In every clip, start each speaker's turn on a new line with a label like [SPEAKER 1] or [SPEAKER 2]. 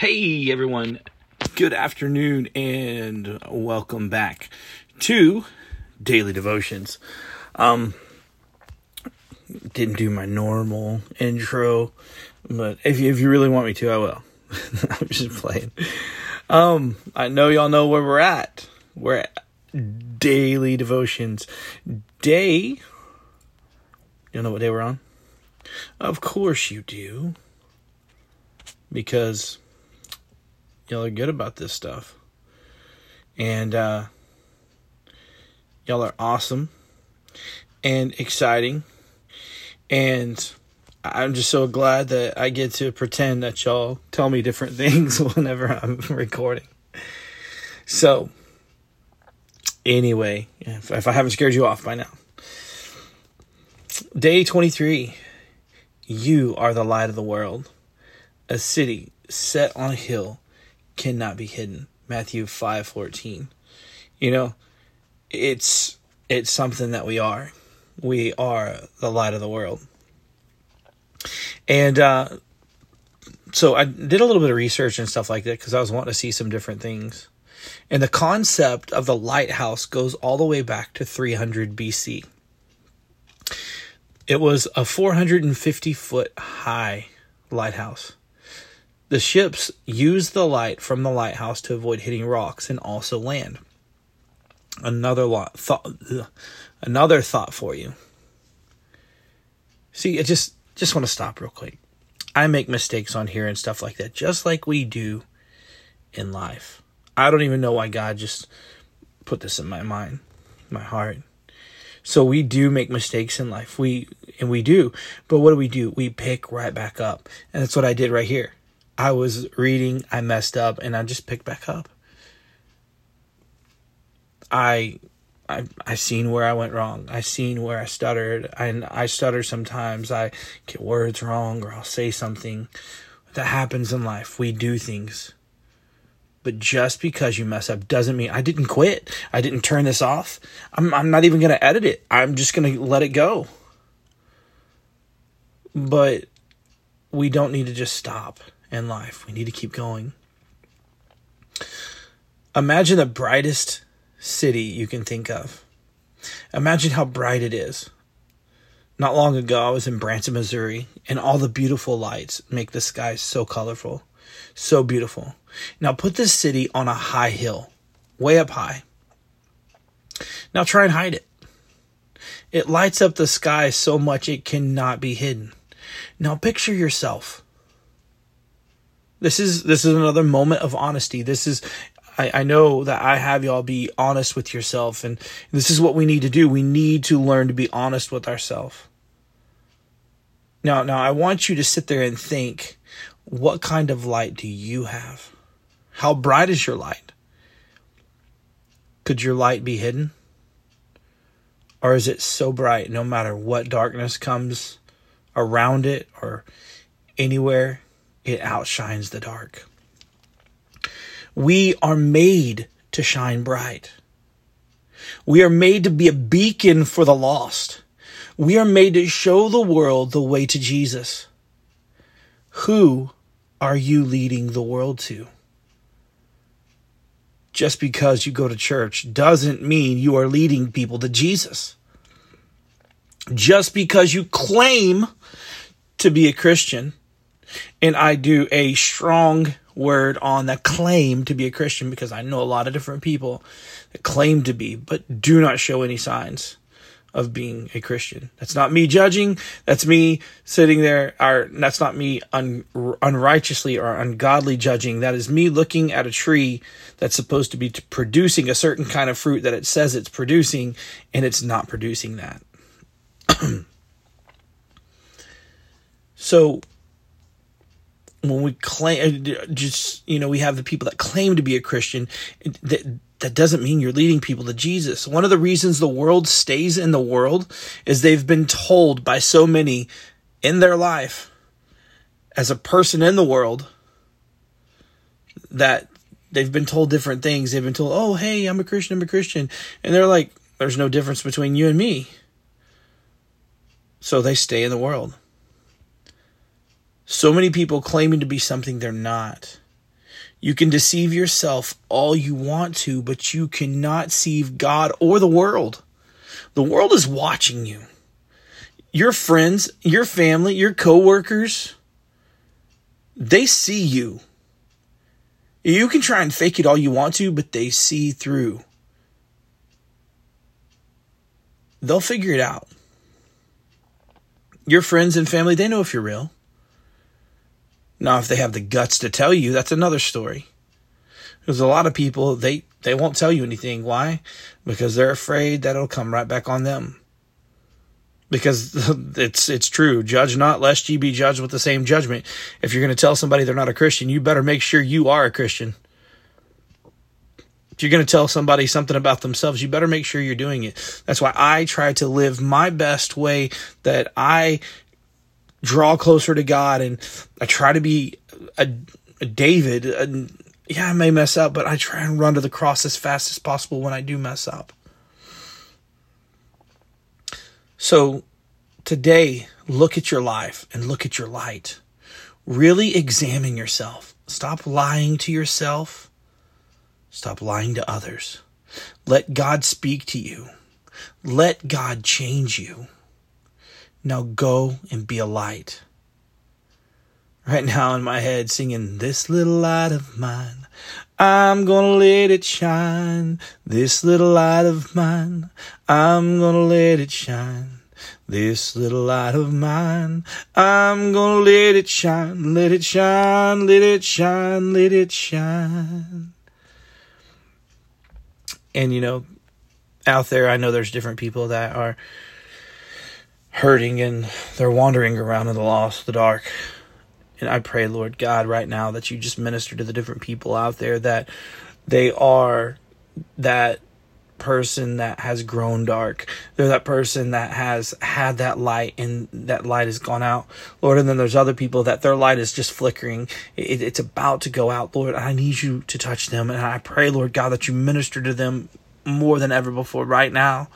[SPEAKER 1] Hey everyone, good afternoon and welcome back to Daily Devotions. Um didn't do my normal intro, but if you, if you really want me to, I will. I'm just playing. Um I know y'all know where we're at. We're at Daily Devotions. Day You know what day we're on? Of course you do. Because y'all are good about this stuff. And uh, y'all are awesome and exciting. And I'm just so glad that I get to pretend that y'all tell me different things whenever I'm recording. So, anyway, if, if I haven't scared you off by now, day 23 You are the light of the world, a city set on a hill cannot be hidden. Matthew 5:14. You know, it's it's something that we are. We are the light of the world. And uh so I did a little bit of research and stuff like that because I was wanting to see some different things. And the concept of the lighthouse goes all the way back to 300 BC. It was a 450 foot high lighthouse. The ships used the light from the lighthouse to avoid hitting rocks and also land. Another thought another thought for you. See, I just just want to stop real quick. I make mistakes on here and stuff like that, just like we do in life. I don't even know why God just put this in my mind, my heart. So we do make mistakes in life. We and we do. But what do we do? We pick right back up. And that's what I did right here. I was reading, I messed up, and I just picked back up. I I I seen where I went wrong. I seen where I stuttered. And I stutter sometimes. I get words wrong or I'll say something. That happens in life. We do things. But just because you mess up doesn't mean I didn't quit. I didn't turn this off. I'm I'm not even to edit it. I'm just to let it go. But we don't need to just stop in life. We need to keep going. Imagine the brightest city you can think of. Imagine how bright it is. Not long ago, I was in Branson, Missouri, and all the beautiful lights make the sky so colorful, so beautiful. Now, put this city on a high hill, way up high. Now, try and hide it. It lights up the sky so much it cannot be hidden. Now, picture yourself this is this is another moment of honesty. This is I, I know that I have y'all be honest with yourself, and this is what we need to do. We need to learn to be honest with ourselves. Now, now I want you to sit there and think, what kind of light do you have? How bright is your light? Could your light be hidden? Or is it so bright no matter what darkness comes around it or anywhere, it outshines the dark. We are made to shine bright. We are made to be a beacon for the lost. We are made to show the world the way to Jesus. Who are you leading the world to? Just because you go to church doesn't mean you are leading people to Jesus. Just because you claim to be a Christian and I do a strong word on the claim to be a Christian because I know a lot of different people that claim to be, but do not show any signs of being a Christian. That's not me judging. That's me sitting there. Or that's not me un, unrighteously or ungodly judging. That is me looking at a tree that's supposed to be producing a certain kind of fruit that it says it's producing, and it's not producing that. so when we claim uh, just you know we have the people that claim to be a christian that that doesn't mean you're leading people to jesus. One of the reasons the world stays in the world is they've been told by so many in their life as a person in the world that they've been told different things. They've been told oh hey i'm a christian i'm a christian. And they're like there's no difference between you and me. So they stay in the world so many people claiming to be something they're not. You can deceive yourself all you want to, but you cannot deceive God or the world. The world is watching you. Your friends, your family, your coworkers, they see you. You can try and fake it all you want to, but they see through. They'll figure it out. Your friends and family, they know if you're real. Now, if they have the guts to tell you, that's another story. Because a lot of people, they, they won't tell you anything. Why? Because they're afraid that it'll come right back on them. Because it's it's true. Judge not, lest ye be judged with the same judgment. If you're going to tell somebody they're not a Christian, you better make sure you are a Christian. If you're going to tell somebody something about themselves, you better make sure you're doing it. That's why I try to live my best way that I draw closer to God and I try to be a, a David. A, yeah, I may mess up, but I try and run to the cross as fast as possible when I do mess up. So today, look at your life and look at your light. Really examine yourself. Stop lying to yourself. Stop lying to others. Let God speak to you. Let God change you. Now go and be a light. Right now in my head, singing, This little light of mine, I'm gonna let it shine. This little light of mine, I'm gonna let it shine. This little light of mine, I'm gonna let it shine, let it shine, let it shine, let it shine. And you know, out there, I know there's different people that are hurting and they're wandering around in the lost, the dark. And I pray, Lord God, right now that you just minister to the different people out there that they are that person that has grown dark. They're that person that has had that light and that light has gone out, Lord. And then there's other people that their light is just flickering. It, it's about to go out, Lord. I need you to touch them. And I pray, Lord God, that you minister to them more than ever before right now,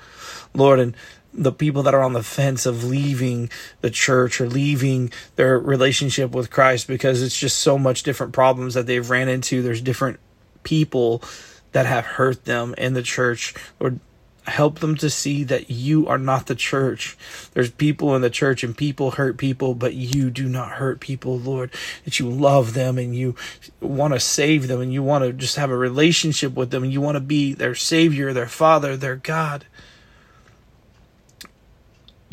[SPEAKER 1] Lord. And the people that are on the fence of leaving the church or leaving their relationship with Christ because it's just so much different problems that they've ran into. There's different people that have hurt them in the church or help them to see that you are not the church. There's people in the church and people hurt people, but you do not hurt people, Lord. That you love them and you want to save them and you want to just have a relationship with them and you want to be their savior, their father, their God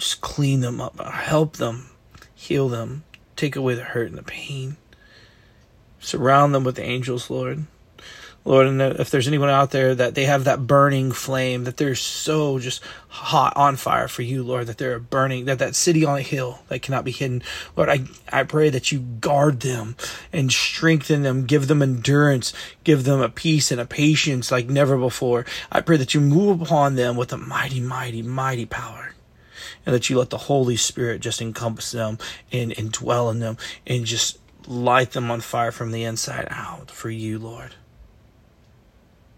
[SPEAKER 1] just clean them up, help them, heal them, take away the hurt and the pain. Surround them with angels, Lord. Lord, and if there's anyone out there that they have that burning flame, that they're so just hot on fire for you, Lord, that they're burning, that that city on a hill that cannot be hidden, Lord, I, I pray that you guard them and strengthen them, give them endurance, give them a peace and a patience like never before. I pray that you move upon them with a mighty, mighty, mighty power and that you let the Holy Spirit just encompass them and, and dwell in them and just light them on fire from the inside out for you, Lord.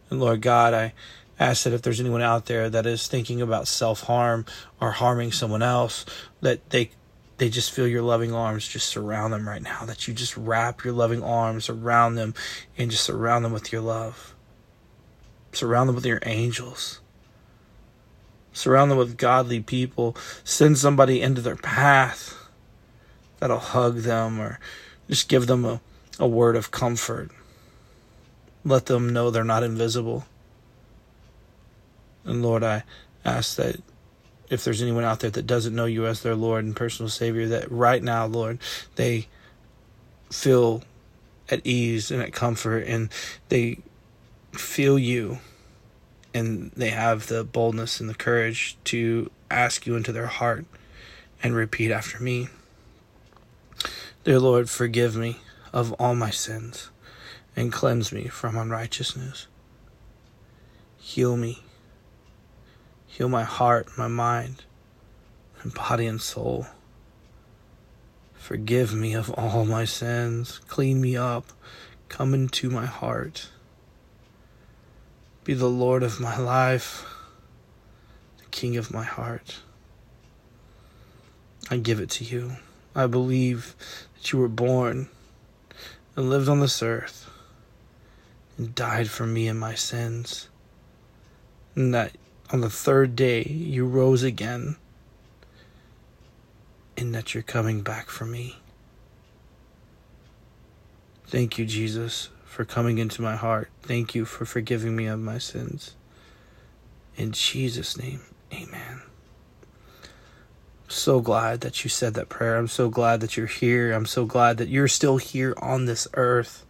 [SPEAKER 1] And Lord God, I ask that if there's anyone out there that is thinking about self harm or harming someone else, that they they just feel your loving arms just surround them right now. That you just wrap your loving arms around them and just surround them with your love. Surround them with your angels. Surround them with godly people. Send somebody into their path that'll hug them or just give them a, a word of comfort. Let them know they're not invisible. And Lord, I ask that if there's anyone out there that doesn't know you as their Lord and personal Savior, that right now, Lord, they feel at ease and at comfort and they feel you and they have the boldness and the courage to ask you into their heart and repeat after me Dear Lord, forgive me of all my sins and cleanse me from unrighteousness. Heal me. Heal my heart, my mind, and body and soul. Forgive me of all my sins. Clean me up. Come into my heart be the Lord of my life, the King of my heart. I give it to you. I believe that you were born and lived on this earth and died for me and my sins. And that on the third day you rose again, and that you're coming back for me. Thank you, Jesus, for coming into my heart. Thank you for forgiving me of my sins. In Jesus' name, amen. I'm so glad that you said that prayer. I'm so glad that you're here. I'm so glad that you're still here on this earth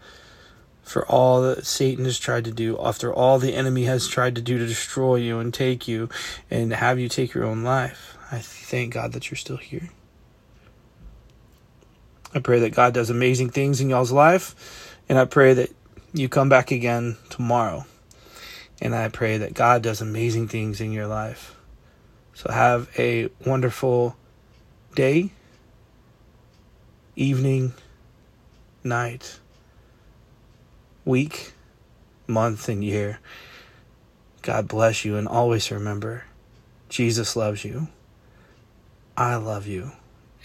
[SPEAKER 1] for all that Satan has tried to do, after all the enemy has tried to do to destroy you and take you and have you take your own life. I thank God that you're still here. I pray that God does amazing things in y'all's life, and I pray that you come back again tomorrow. And I pray that God does amazing things in your life. So have a wonderful day, evening, night, week, month, and year. God bless you, and always remember Jesus loves you. I love you,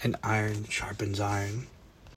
[SPEAKER 1] and iron sharpens iron.